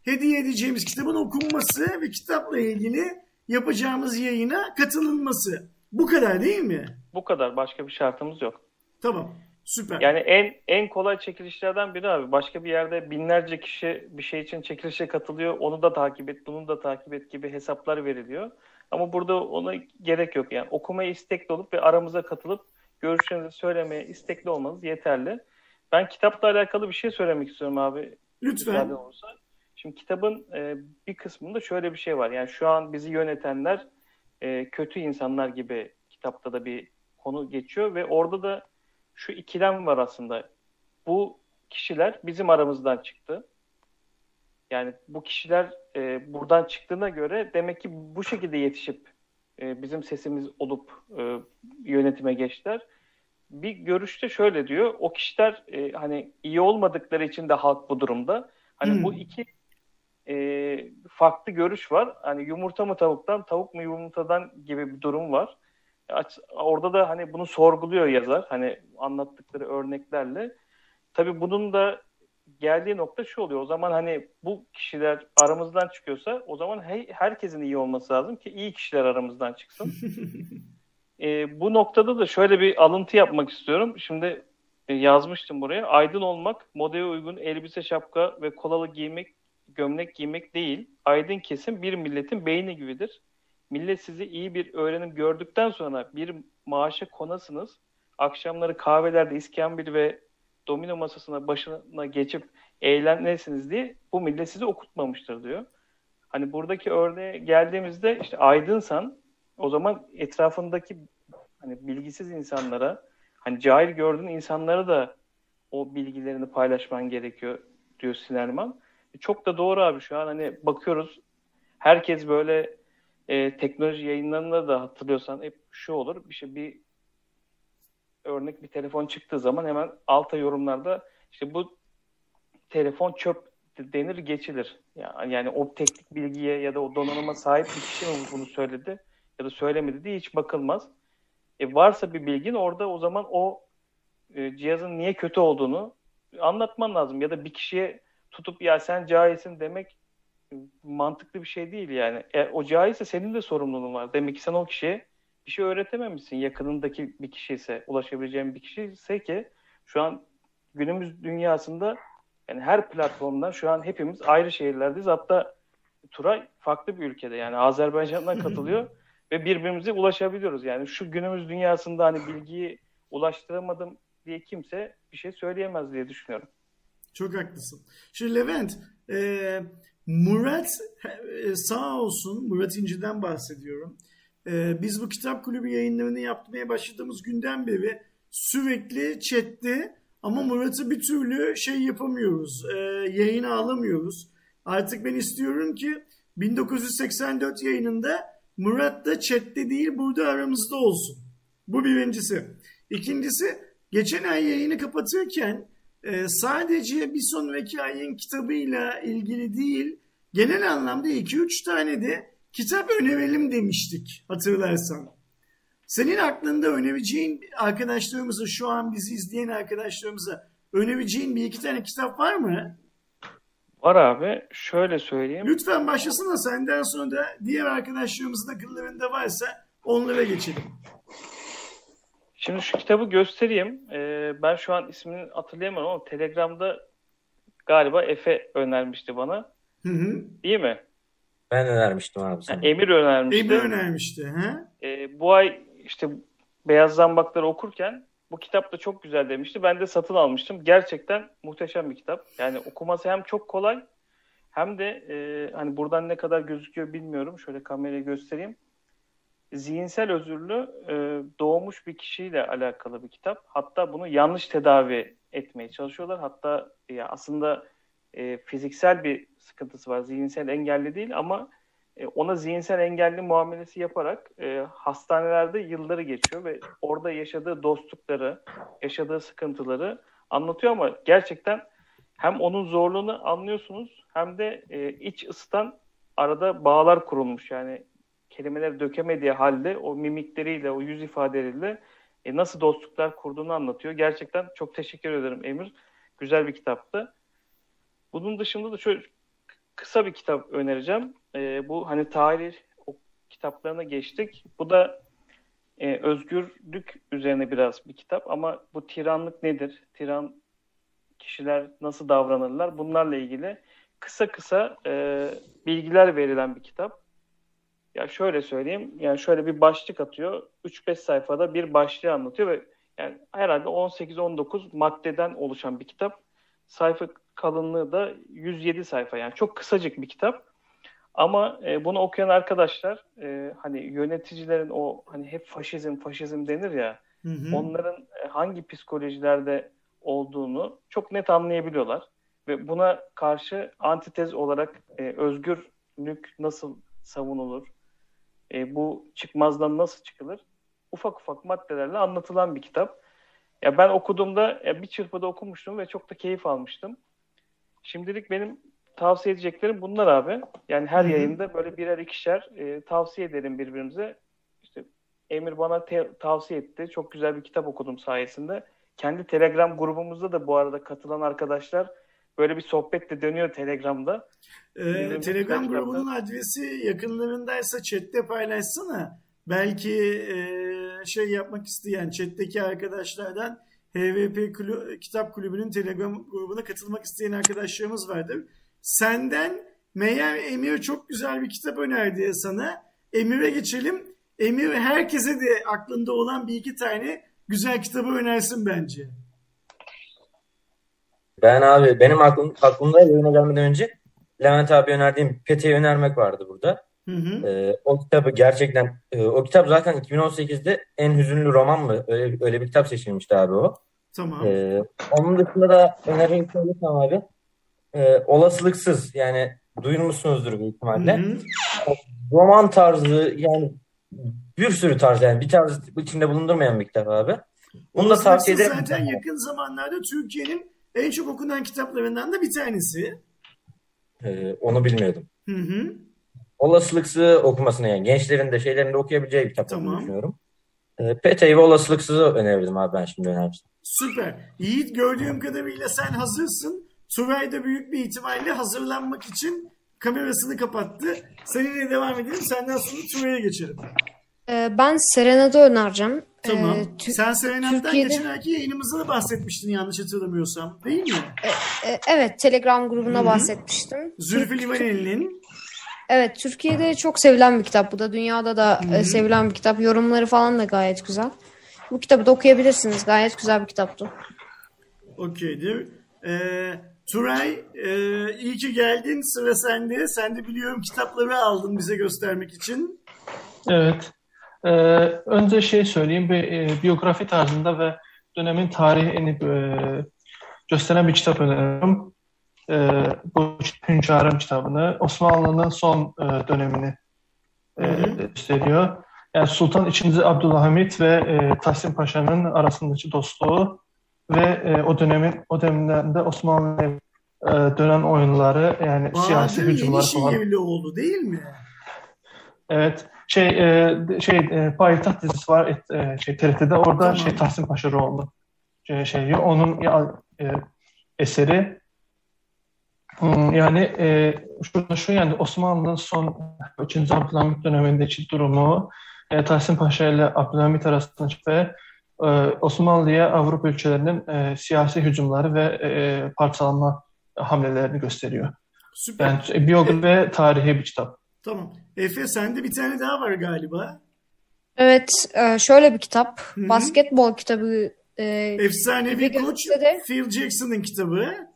Hediye edeceğimiz kitabın okunması ve kitapla ilgili yapacağımız yayına katılınması. Bu kadar değil mi? Bu kadar. Başka bir şartımız yok. Tamam. Süper. Yani en en kolay çekilişlerden biri abi. Başka bir yerde binlerce kişi bir şey için çekilişe katılıyor. Onu da takip et, bunu da takip et gibi hesaplar veriliyor. Ama burada ona gerek yok. Yani okumaya istekli olup ve aramıza katılıp görüşlerinizi söylemeye istekli olmanız yeterli. Ben kitapla alakalı bir şey söylemek istiyorum abi. Lütfen. Olursa. Şimdi kitabın e, bir kısmında şöyle bir şey var. Yani şu an bizi yönetenler e, kötü insanlar gibi kitapta da bir konu geçiyor ve orada da şu ikilem var aslında. Bu kişiler bizim aramızdan çıktı. Yani bu kişiler e, buradan çıktığına göre demek ki bu şekilde yetişip e, bizim sesimiz olup e, yönetime geçtiler. Bir görüşte şöyle diyor. O kişiler e, hani iyi olmadıkları için de halk bu durumda. Hani hmm. bu iki e, farklı görüş var. Hani yumurta mı tavuktan, tavuk mu yumurtadan gibi bir durum var. Orada da hani bunu sorguluyor yazar. Hani anlattıkları örneklerle. Tabii bunun da geldiği nokta şu oluyor. O zaman hani bu kişiler aramızdan çıkıyorsa o zaman he, herkesin iyi olması lazım ki iyi kişiler aramızdan çıksın. e, bu noktada da şöyle bir alıntı yapmak istiyorum. Şimdi e, yazmıştım buraya. Aydın olmak, modaya uygun elbise, şapka ve kolalı giymek, gömlek giymek değil. Aydın kesim bir milletin beyni gibidir. Millet sizi iyi bir öğrenim gördükten sonra bir maaşa konasınız. Akşamları kahvelerde iskambil ve domino masasına başına geçip eğlenesiniz diye bu millet sizi okutmamıştır diyor. Hani buradaki örneğe geldiğimizde işte aydınsan o zaman etrafındaki hani bilgisiz insanlara hani cahil gördüğün insanlara da o bilgilerini paylaşman gerekiyor diyor Sinerman. E, çok da doğru abi şu an hani bakıyoruz herkes böyle e, teknoloji yayınlarında da hatırlıyorsan hep şu olur bir şey bir örnek bir telefon çıktığı zaman hemen alta yorumlarda işte bu telefon çöp denir geçilir. Yani, yani o teknik bilgiye ya da o donanıma sahip bir kişi mi bunu söyledi ya da söylemedi diye hiç bakılmaz. E varsa bir bilgin orada o zaman o e, cihazın niye kötü olduğunu anlatman lazım. Ya da bir kişiye tutup ya sen cahilsin demek mantıklı bir şey değil yani. E, o cahilse senin de sorumluluğun var. Demek ki sen o kişiye bir şey öğretememişsin. Yakınındaki bir kişi ise, ulaşabileceğin bir kişi ise ki şu an günümüz dünyasında yani her platformdan şu an hepimiz ayrı şehirlerdeyiz. Hatta Turay farklı bir ülkede yani Azerbaycan'dan katılıyor ve birbirimize ulaşabiliyoruz. Yani şu günümüz dünyasında hani bilgiyi ulaştıramadım diye kimse bir şey söyleyemez diye düşünüyorum. Çok haklısın. Şimdi Levent, e, Murat e, sağ olsun, Murat İnci'den bahsediyorum. E, biz bu kitap kulübü yayınlarını yapmaya başladığımız günden beri sürekli chatte ama Murat'ı bir türlü şey yapamıyoruz, e, yayına alamıyoruz. Artık ben istiyorum ki 1984 yayınında Murat da chatte değil burada aramızda olsun. Bu birincisi. İkincisi geçen ay yayını kapatırken e, sadece bir sonraki ayın kitabıyla ilgili değil genel anlamda 2-3 tane de kitap önerelim demiştik hatırlarsan. Senin aklında önereceğin arkadaşlarımıza şu an bizi izleyen arkadaşlarımıza önereceğin bir iki tane kitap var mı? Var abi. Şöyle söyleyeyim. Lütfen başlasın da senden sonra da diğer arkadaşlarımızın akıllarında varsa onlara geçelim. Şimdi şu kitabı göstereyim. Ee, ben şu an ismini hatırlayamam ama Telegram'da galiba Efe önermişti bana. Hı hı. Değil mi? Ben önermiştim abi sana. Yani Emir önermişti. Emir önermişti. He? Ee, bu ay işte Beyaz Zambakları okurken bu kitap da çok güzel demişti. Ben de satın almıştım. Gerçekten muhteşem bir kitap. Yani okuması hem çok kolay hem de e, hani buradan ne kadar gözüküyor bilmiyorum. Şöyle kamerayı göstereyim. Zihinsel özürlü e, doğmuş bir kişiyle alakalı bir kitap. Hatta bunu yanlış tedavi etmeye çalışıyorlar. Hatta ya aslında e, fiziksel bir sıkıntısı var. Zihinsel engelli değil ama ona zihinsel engelli muamelesi yaparak e, hastanelerde yılları geçiyor ve orada yaşadığı dostlukları, yaşadığı sıkıntıları anlatıyor ama gerçekten hem onun zorluğunu anlıyorsunuz hem de e, iç ısıtan arada bağlar kurulmuş. Yani kelimeleri dökemediği halde o mimikleriyle, o yüz ifadeleriyle e, nasıl dostluklar kurduğunu anlatıyor. Gerçekten çok teşekkür ederim Emir. Güzel bir kitaptı. Bunun dışında da şöyle kısa bir kitap önereceğim. E, bu hani tarih o kitaplarına geçtik. Bu da e, özgürlük üzerine biraz bir kitap ama bu tiranlık nedir? Tiran kişiler nasıl davranırlar? Bunlarla ilgili kısa kısa e, bilgiler verilen bir kitap. Ya şöyle söyleyeyim, yani şöyle bir başlık atıyor. 3-5 sayfada bir başlığı anlatıyor ve Yani herhalde 18-19 maddeden oluşan bir kitap. Sayfa kalınlığı da 107 sayfa yani çok kısacık bir kitap. Ama e, bunu okuyan arkadaşlar e, hani yöneticilerin o hani hep faşizm faşizm denir ya Hı hı. onların e, hangi psikolojilerde olduğunu çok net anlayabiliyorlar ve buna karşı antitez olarak e, özgürlük nasıl savunulur, e, bu çıkmazdan nasıl çıkılır ufak ufak maddelerle anlatılan bir kitap. Ya ben okuduğumda ya bir çırpıda okumuştum ve çok da keyif almıştım. Şimdilik benim tavsiye edeceklerim bunlar abi. Yani her Hı hı. yayında böyle birer ikişer e, tavsiye edelim birbirimize. İşte Emir bana te- tavsiye etti. Çok güzel bir kitap okudum sayesinde. Kendi Telegram grubumuzda da bu arada katılan arkadaşlar böyle bir sohbet de dönüyor Telegram'da. Ee, Bilmiyorum, Telegram grubunun adresi yakınlarındaysa chatte paylaşsana. Belki e, şey yapmak isteyen chatteki arkadaşlardan HVP Kulü- Kitap Kulübü'nün Telegram grubuna katılmak isteyen arkadaşlarımız vardır. Senden meğer Emir çok güzel bir kitap önerdi sana. Emir'e geçelim. Emir herkese de aklında olan bir iki tane güzel kitabı önersin bence. Ben abi benim aklım, aklımda yayına gelmeden önce Levent abi önerdiğim Pete'yi önermek vardı burada. Hı hı. Ee, o kitabı gerçekten e, o kitap zaten 2018'de en hüzünlü roman mı? Öyle, öyle bir kitap seçilmişti abi o. Tamam. Ee, onun dışında da önerimi söylesem abi e, olasılıksız yani duymuşsunuzdur büyük Hı ihtimalle. hı. Roman tarzı yani bir sürü tarz yani bir tarz içinde bulundurmayan bir kitap abi. Bunu da tavsiye ederim. zaten yakın zamanlarda Türkiye'nin en çok okunan kitaplarından da bir tanesi. Ee, onu bilmiyordum. Hı hı. Olasılıksızı okumasını yani gençlerin de şeylerin de okuyabileceği bir kitap Tamam. düşünüyorum. Ee, Pete'yi ve olasılıksızı önerirdim abi ben şimdi önermiştim. Süper. Yiğit gördüğüm kadarıyla sen hazırsın. Tugay da büyük bir ihtimalle hazırlanmak için kamerasını kapattı. Seninle devam edelim. Senden sonra Tugay'a geçelim. Ee, ben Serenad'ı önereceğim. Tamam. Ee, Tü- sen Serenat'tan Türkiye'de- geçen ayki yayınımızda da bahsetmiştin yanlış hatırlamıyorsam. Değil mi? e, evet, Telegram grubuna Hı hı. bahsetmiştim. Zülfü Livaneli'nin. Evet, Türkiye'de çok sevilen bir kitap bu da. Dünyada da Hı hı. e, sevilen bir kitap. Yorumları falan da gayet güzel. Bu kitabı da okuyabilirsiniz. Gayet güzel bir kitaptı. Okeydir. Ee, Turay e, iyi ki geldin. Sıra sende. Sen de biliyorum kitapları aldın bize göstermek için. Evet. Ee, önce şey söyleyeyim, bir e, biyografi tarzında ve dönemin tarihini e, gösteren bir kitap öneriyorum. Ee, bu Hünkârım kitabını, Osmanlı'nın son e, dönemini e, gösteriyor. Yani Sultan II. Abdülhamit ve e, Tahsin Paşa'nın arasındaki dostluğu ve e, o dönemin o dönemde Osmanlı'ya e, dönen oyunları yani siyasi Bahadır hücumlar falan. Yenişehirli oldu değil mi? Evet. Şey e, şey e, Payitaht dizisi var et, e, şey TRT'de orada Tamam. şey Tahsin Paşa Roğlu şey, şey onun ya, e, eseri Hmm, yani e, şurada şu yani Osmanlı'nın son 3. Abdülhamit dönemindeki durumu e, Tahsin Paşa ile Abdülhamit arasındaki ve e, Osmanlı'ya Avrupa ülkelerinin e, siyasi hücumları ve e, parçalanma hamlelerini gösteriyor. Süper. Yani e, biyografi ve tarihi bir kitap. Tamam. Efe sende bir tane daha var galiba. Evet, e, şöyle bir kitap. Hı hı. Basketbol kitabı. e, Efsanevi Bir koç Phil Jackson'ın kitabı.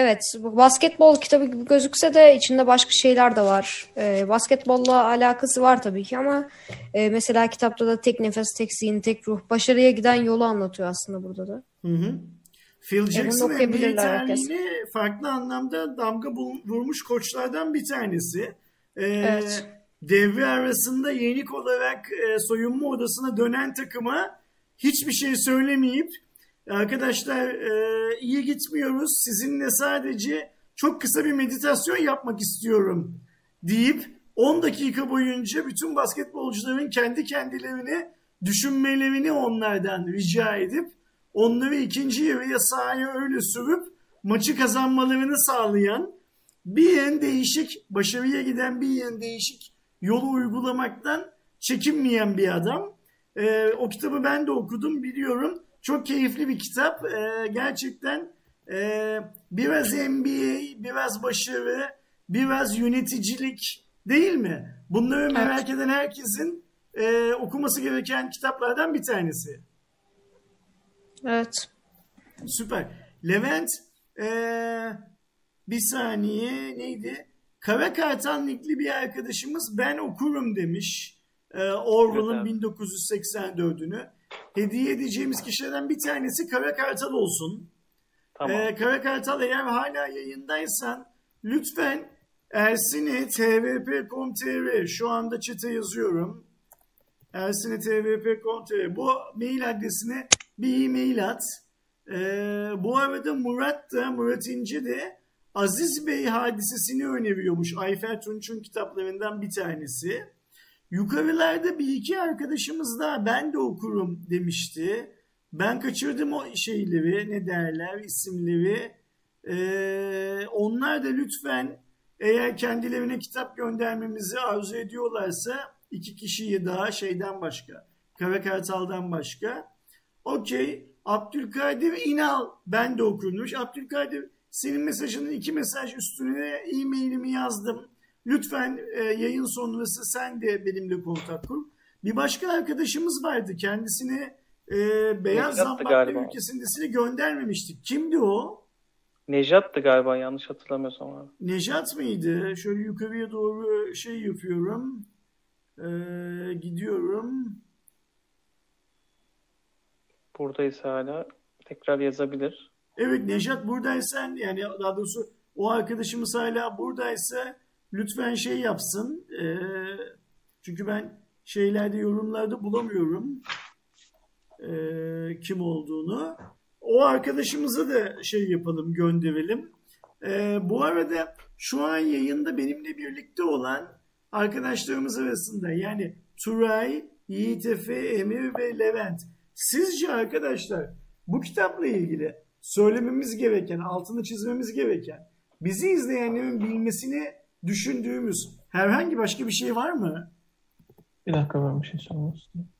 Evet, basketbol kitabı gibi gözükse de içinde başka şeyler de var. Ee, basketbolla alakası var tabii ki ama e, mesela kitapta da tek nefes, tek zihin, tek ruh, başarıya giden yolu anlatıyor aslında burada da. Hı hı. Phil Jackson NBA okuyabilirler herkes. tarihine farklı anlamda damga vurmuş koçlardan bir tanesi. Ee, Evet. Devre arasında yenik olarak e, soyunma odasına dönen takıma hiçbir şey söylemeyip arkadaşlar e, iyi gitmiyoruz sizinle sadece çok kısa bir meditasyon yapmak istiyorum deyip 10 dakika boyunca bütün basketbolcuların kendi kendilerini düşünmelerini onlardan rica edip onları ikinci yarıya sahaya öyle sürüp maçı kazanmalarını sağlayan bir yön değişik, başarıya giden bir yön değişik yolu uygulamaktan çekinmeyen bir adam. Ee, o kitabı ben de okudum biliyorum. Çok keyifli bir kitap. Ee, gerçekten e, biraz NBA, biraz başarı, biraz yöneticilik değil mi? Bunları merak eden herkesin e, okuması gereken kitaplardan bir tanesi. Evet. Süper. Levent ee, bir saniye neydi? Kara Kartal bir arkadaşımız ben okurum demiş. Ee, Orwell'ın Evet 1984'ünü. Hediye edeceğimiz kişilerden bir tanesi Kara Kartal olsun. Tamam. Ee, Kara Kartal eğer hala yayındaysan lütfen Ersin'e tvp.com.tr şu anda çete yazıyorum. Ersin'e tvp.com.tr bu mail adresine bir e-mail at. Ee, bu arada Murat da Murat İnce de Aziz Bey hadisesini öneriyormuş. Ayfer Tunç'un kitaplarından bir tanesi. Yukarılarda bir iki arkadaşımız daha ben de okurum demişti. Ben kaçırdım o şeyleri ne derler isimleri. Ee, onlar da lütfen eğer kendilerine kitap göndermemizi arzu ediyorlarsa iki kişiyi daha şeyden başka Kara Kartal'dan başka. Okey. Abdülkadir İnal ben de okunmuş. Abdülkadir senin mesajının iki mesaj üstüne e-mailimi yazdım. Lütfen e, yayın sonrası sen de benimle kontak kur. Bir başka arkadaşımız vardı. Kendisine e, Beyaz galiba. ülkesindesini göndermemiştik. Kimdi o? Nejat'tı galiba yanlış hatırlamıyorsam abi. Nejat mıydı? Şöyle yukarıya doğru şey yapıyorum. Ee, gidiyorum. Buradaysa hala tekrar yazabilir. Evet Nejat buradaysan yani daha doğrusu o arkadaşımız hala buradaysa lütfen şey yapsın. Ee, çünkü ben şeylerde yorumlarda bulamıyorum ee, kim olduğunu. O arkadaşımıza da şey yapalım gönderelim. Ee, bu arada şu an yayında benimle birlikte olan arkadaşlarımız arasında yani Turay, Yiğit Efe, Emir ve Levent. Sizce arkadaşlar bu kitapla ilgili söylememiz gereken, altını çizmemiz gereken, bizi izleyenlerin bilmesini düşündüğümüz herhangi başka bir şey var mı? Bir dakika ben bir şey sormak istiyorum.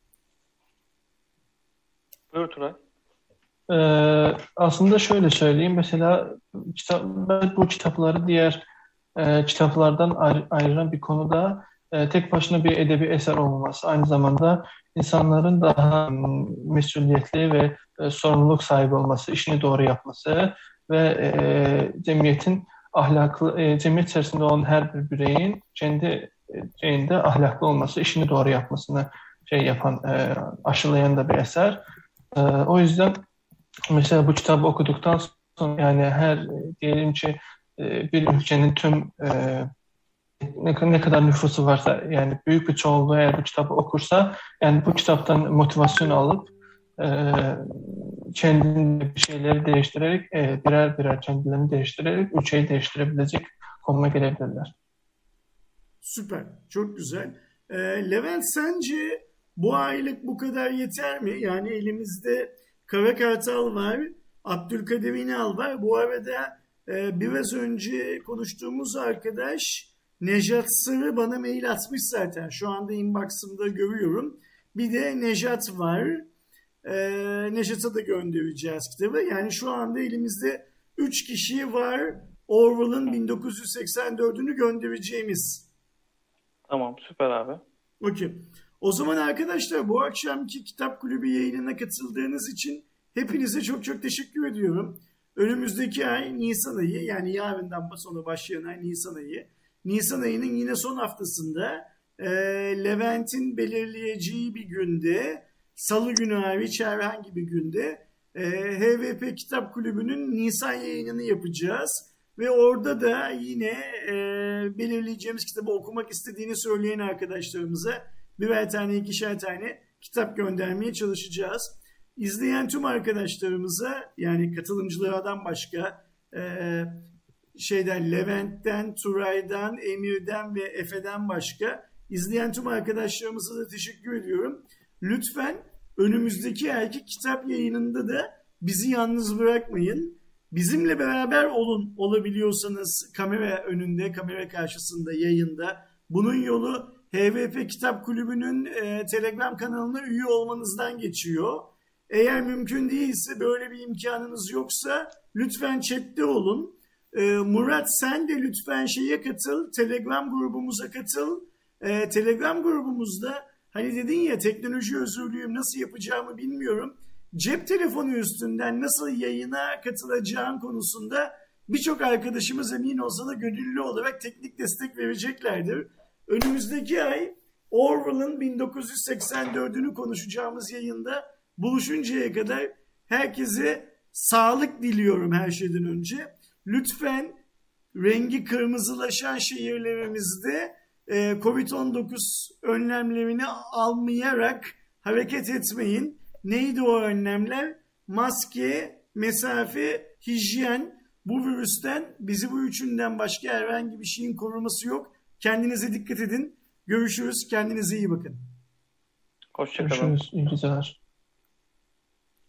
Buyur Turay. Ee, aslında şöyle söyleyeyim. Mesela kitap, ben bu kitapları diğer e, kitaplardan ayrı- ayıran bir konuda e, tek başına bir edebi eser olmaması. Aynı zamanda insanların daha mm, mesuliyetli ve e, sorumluluk sahibi olması, işini doğru yapması ve e, cemiyetin ahlaklı, e, cemiyet içerisinde olan her bir bireyin kendi e, şeyinde ahlaklı olması, işini doğru yapmasını şey yapan, e, aşılayan da bir eser. E, o yüzden Mesela bu kitabı okuduktan sonra yani her e, diyelim ki e, bir ülkenin tüm e, ne, ne kadar nüfusu varsa yani büyük bir çoğunluğu eğer bu kitabı okursa yani bu kitaptan motivasyon alıp e, kendini bir şeyleri değiştirerek e, birer birer kendilerini değiştirerek ülkeyi değiştirebilecek konuma gelebilirler. Süper. Çok güzel. Ee, Levent sence bu aylık bu kadar yeter mi? Yani elimizde Kara Kartal var, Abdülkadir İnal var. Bu arada e, biraz önce konuştuğumuz arkadaş Nejat Sırrı bana mail atmış zaten. Şu anda inbox'ımda görüyorum. Bir de Nejat var. E, Nejat'a da göndereceğiz kitabı. Yani şu anda elimizde 3 kişi var. Orwell'ın 1984'ünü göndereceğimiz. Tamam süper abi. Okey. O zaman arkadaşlar bu akşamki Kitap Kulübü yayınına katıldığınız için hepinize çok çok teşekkür ediyorum. Önümüzdeki ay Nisan ayı yani yarından sonra başlayan ay Nisan ayı. Nisan ayının yine son haftasında e, Levent'in belirleyeceği bir günde salı günü hariç herhangi bir günde e, HVP Kitap Kulübü'nün Nisan yayınını yapacağız. Ve orada da yine e, belirleyeceğimiz kitabı okumak istediğini söyleyen arkadaşlarımıza birer tane ikişer tane kitap göndermeye çalışacağız. İzleyen tüm arkadaşlarımıza yani katılımcılardan başka e, şeyden Levent'ten, Turay'dan, Emir'den ve Efe'den başka izleyen tüm arkadaşlarımıza da teşekkür ediyorum. Lütfen önümüzdeki erkek kitap yayınında da bizi yalnız bırakmayın. Bizimle beraber olun olabiliyorsanız kamera önünde, kamera karşısında, yayında. Bunun yolu HVP Kitap Kulübü'nün e, Telegram kanalına üye olmanızdan geçiyor. Eğer mümkün değilse böyle bir imkanınız yoksa lütfen chatte olun. E, Murat sen de lütfen şeye katıl, Telegram grubumuza katıl. E, Telegram grubumuzda hani dedin ya teknoloji özürlüyüm nasıl yapacağımı bilmiyorum. cep telefonu üstünden nasıl yayına katılacağın konusunda birçok arkadaşımız emin olsa da gönüllü olarak teknik destek vereceklerdir. Önümüzdeki ay Orwell'ın 1984'ünü konuşacağımız yayında buluşuncaya kadar herkese sağlık diliyorum her şeyden önce. Lütfen rengi kırmızılaşan şehirlerimizde Covid-19 önlemlerini almayarak hareket etmeyin. Neydi o önlemler? Maske, mesafe, hijyen. Bu virüsten bizi bu üçünden başka herhangi bir şeyin koruması yok. Kendinize dikkat edin. Görüşürüz. Kendinize iyi bakın. Hoşçakalın. Görüşürüz. İyi geceler.